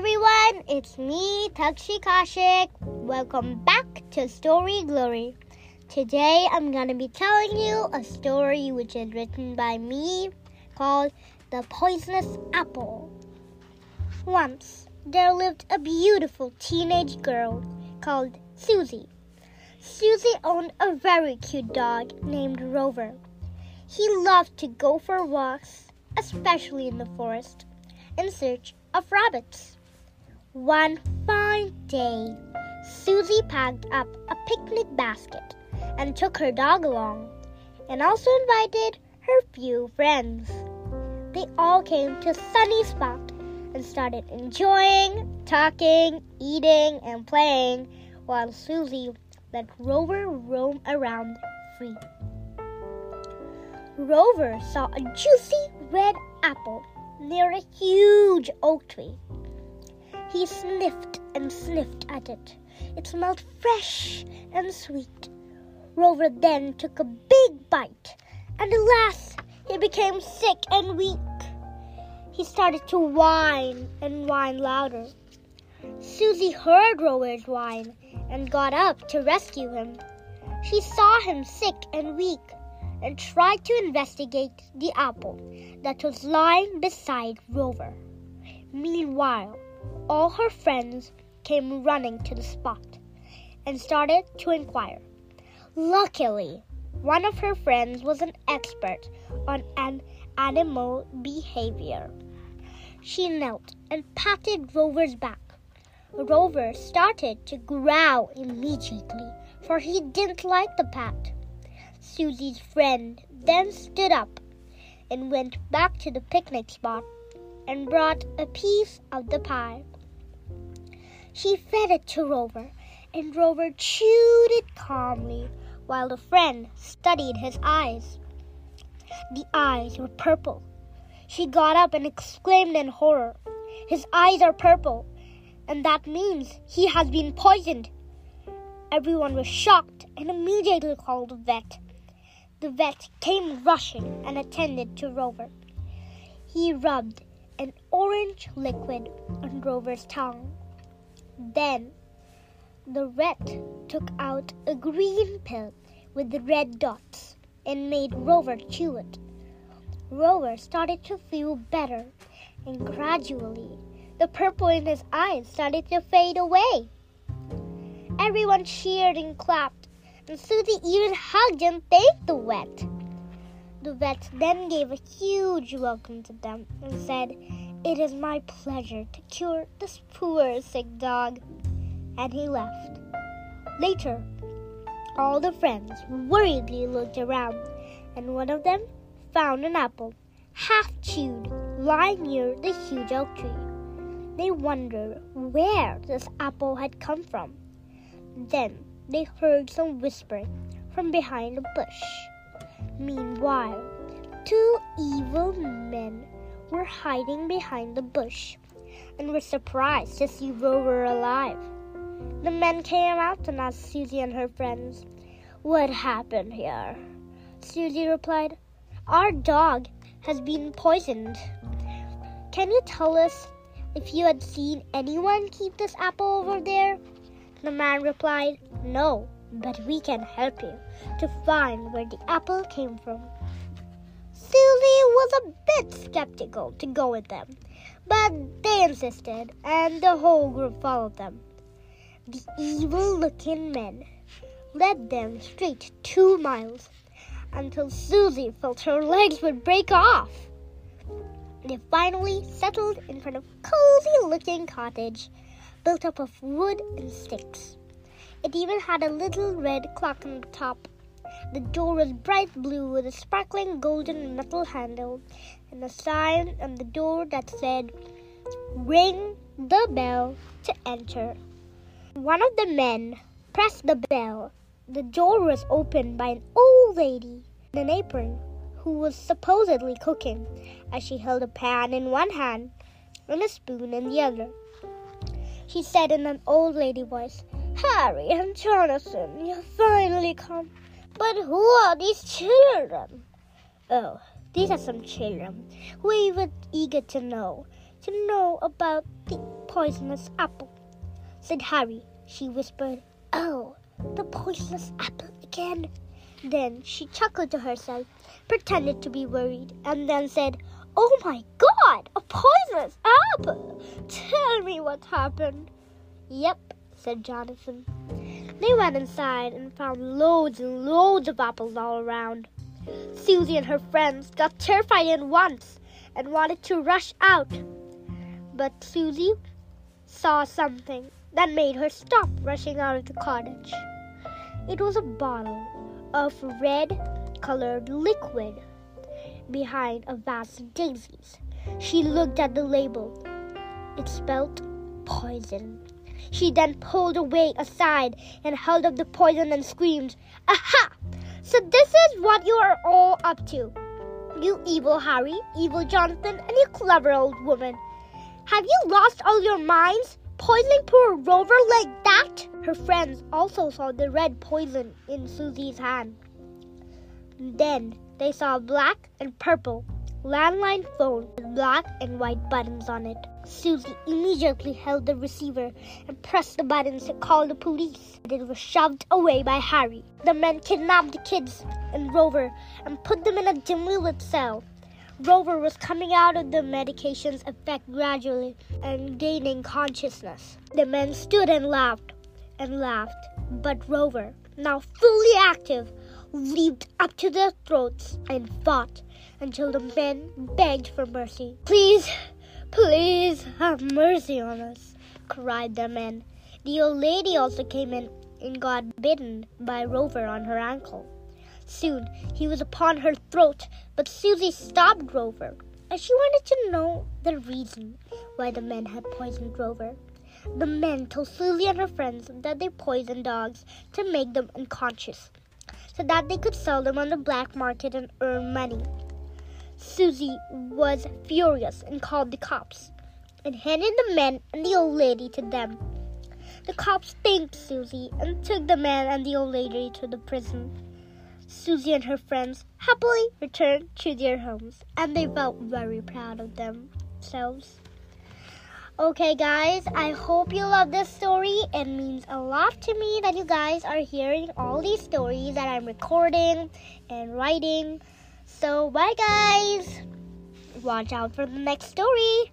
everyone, it's me, Takshi Kashik. Welcome back to Story Glory. Today I'm gonna be telling you a story which is written by me called The Poisonous Apple. Once there lived a beautiful teenage girl called Susie. Susie owned a very cute dog named Rover. He loved to go for walks, especially in the forest, in search of rabbits. One fine day, Susie packed up a picnic basket and took her dog along, and also invited her few friends. They all came to sunny spot and started enjoying, talking, eating, and playing while Susie let Rover roam around free. Rover saw a juicy red apple near a huge oak tree. He sniffed and sniffed at it. It smelled fresh and sweet. Rover then took a big bite, and alas, he became sick and weak. He started to whine and whine louder. Susie heard Rover's whine and got up to rescue him. She saw him sick and weak and tried to investigate the apple that was lying beside Rover. Meanwhile, all her friends came running to the spot and started to inquire. Luckily, one of her friends was an expert on an animal behavior. She knelt and patted Rover's back. Rover started to growl immediately, for he didn't like the pat. Susie's friend then stood up and went back to the picnic spot and brought a piece of the pie. She fed it to Rover, and Rover chewed it calmly while the friend studied his eyes. The eyes were purple. She got up and exclaimed in horror, His eyes are purple, and that means he has been poisoned. Everyone was shocked and immediately called a vet. The vet came rushing and attended to Rover. He rubbed an orange liquid on Rover's tongue. Then the vet took out a green pill with red dots and made Rover chew it. Rover started to feel better, and gradually the purple in his eyes started to fade away. Everyone cheered and clapped, and Susie even hugged and thanked the vet. The vet then gave a huge welcome to them and said, It is my pleasure to cure this poor sick dog. And he left. Later, all the friends worriedly looked around, and one of them found an apple, half chewed, lying near the huge oak tree. They wondered where this apple had come from. Then they heard some whispering from behind a bush. Meanwhile, two evil men were hiding behind the bush and were surprised to see Rover alive. The men came out and asked Susie and her friends, What happened here? Susie replied, Our dog has been poisoned. Can you tell us if you had seen anyone keep this apple over there? The man replied, No, but we can help you to find where the apple came from. Susie was a bit skeptical to go with them, but they insisted, and the whole group followed them. The evil looking men led them straight two miles until Susie felt her legs would break off. They finally settled in front of a cozy looking cottage built up of wood and sticks. It even had a little red clock on the top. The door was bright blue with a sparkling golden metal handle and a sign on the door that said, Ring the bell to enter. One of the men pressed the bell. The door was opened by an old lady in an apron who was supposedly cooking, as she held a pan in one hand and a spoon in the other. She said in an old lady voice, Harry and Jonathan, you've finally come. But who are these children? Oh, these are some children. We were eager to know to know about the poisonous apple, said Harry. She whispered, Oh, the poisonous apple again. Then she chuckled to herself, pretended to be worried, and then said, Oh my god, a poisonous apple! Tell me what happened. Yep, said Jonathan. They went inside and found loads and loads of apples all around. Susie and her friends got terrified at once and wanted to rush out. But Susie saw something that made her stop rushing out of the cottage. It was a bottle of red colored liquid behind a vase of daisies. She looked at the label. It spelled poison. She then pulled away aside and held up the poison and screamed, Aha! So this is what you are all up to. You evil Harry, evil Jonathan, and you clever old woman. Have you lost all your minds? Poisoning poor Rover like that? Her friends also saw the red poison in Susie's hand. Then they saw black and purple landline phone with black and white buttons on it. Susie immediately held the receiver and pressed the buttons to call the police. It was shoved away by Harry. The men kidnapped the kids and Rover and put them in a dimly lit cell. Rover was coming out of the medication's effect gradually and gaining consciousness. The men stood and laughed and laughed, but Rover, now fully active, leaped up to their throats and fought until the men begged for mercy. Please, please have mercy on us, cried the men. The old lady also came in and got bitten by Rover on her ankle. Soon he was upon her throat, but Susie stopped Rover, as she wanted to know the reason why the men had poisoned Rover. The men told Susie and her friends that they poisoned dogs to make them unconscious, so that they could sell them on the black market and earn money. Susie was furious and called the cops and handed the man and the old lady to them. The cops thanked Susie and took the man and the old lady to the prison. Susie and her friends happily returned to their homes, and they felt very proud of themselves. Okay, guys, I hope you love this story. It means a lot to me that you guys are hearing all these stories that I'm recording and writing. So, bye, guys. Watch out for the next story.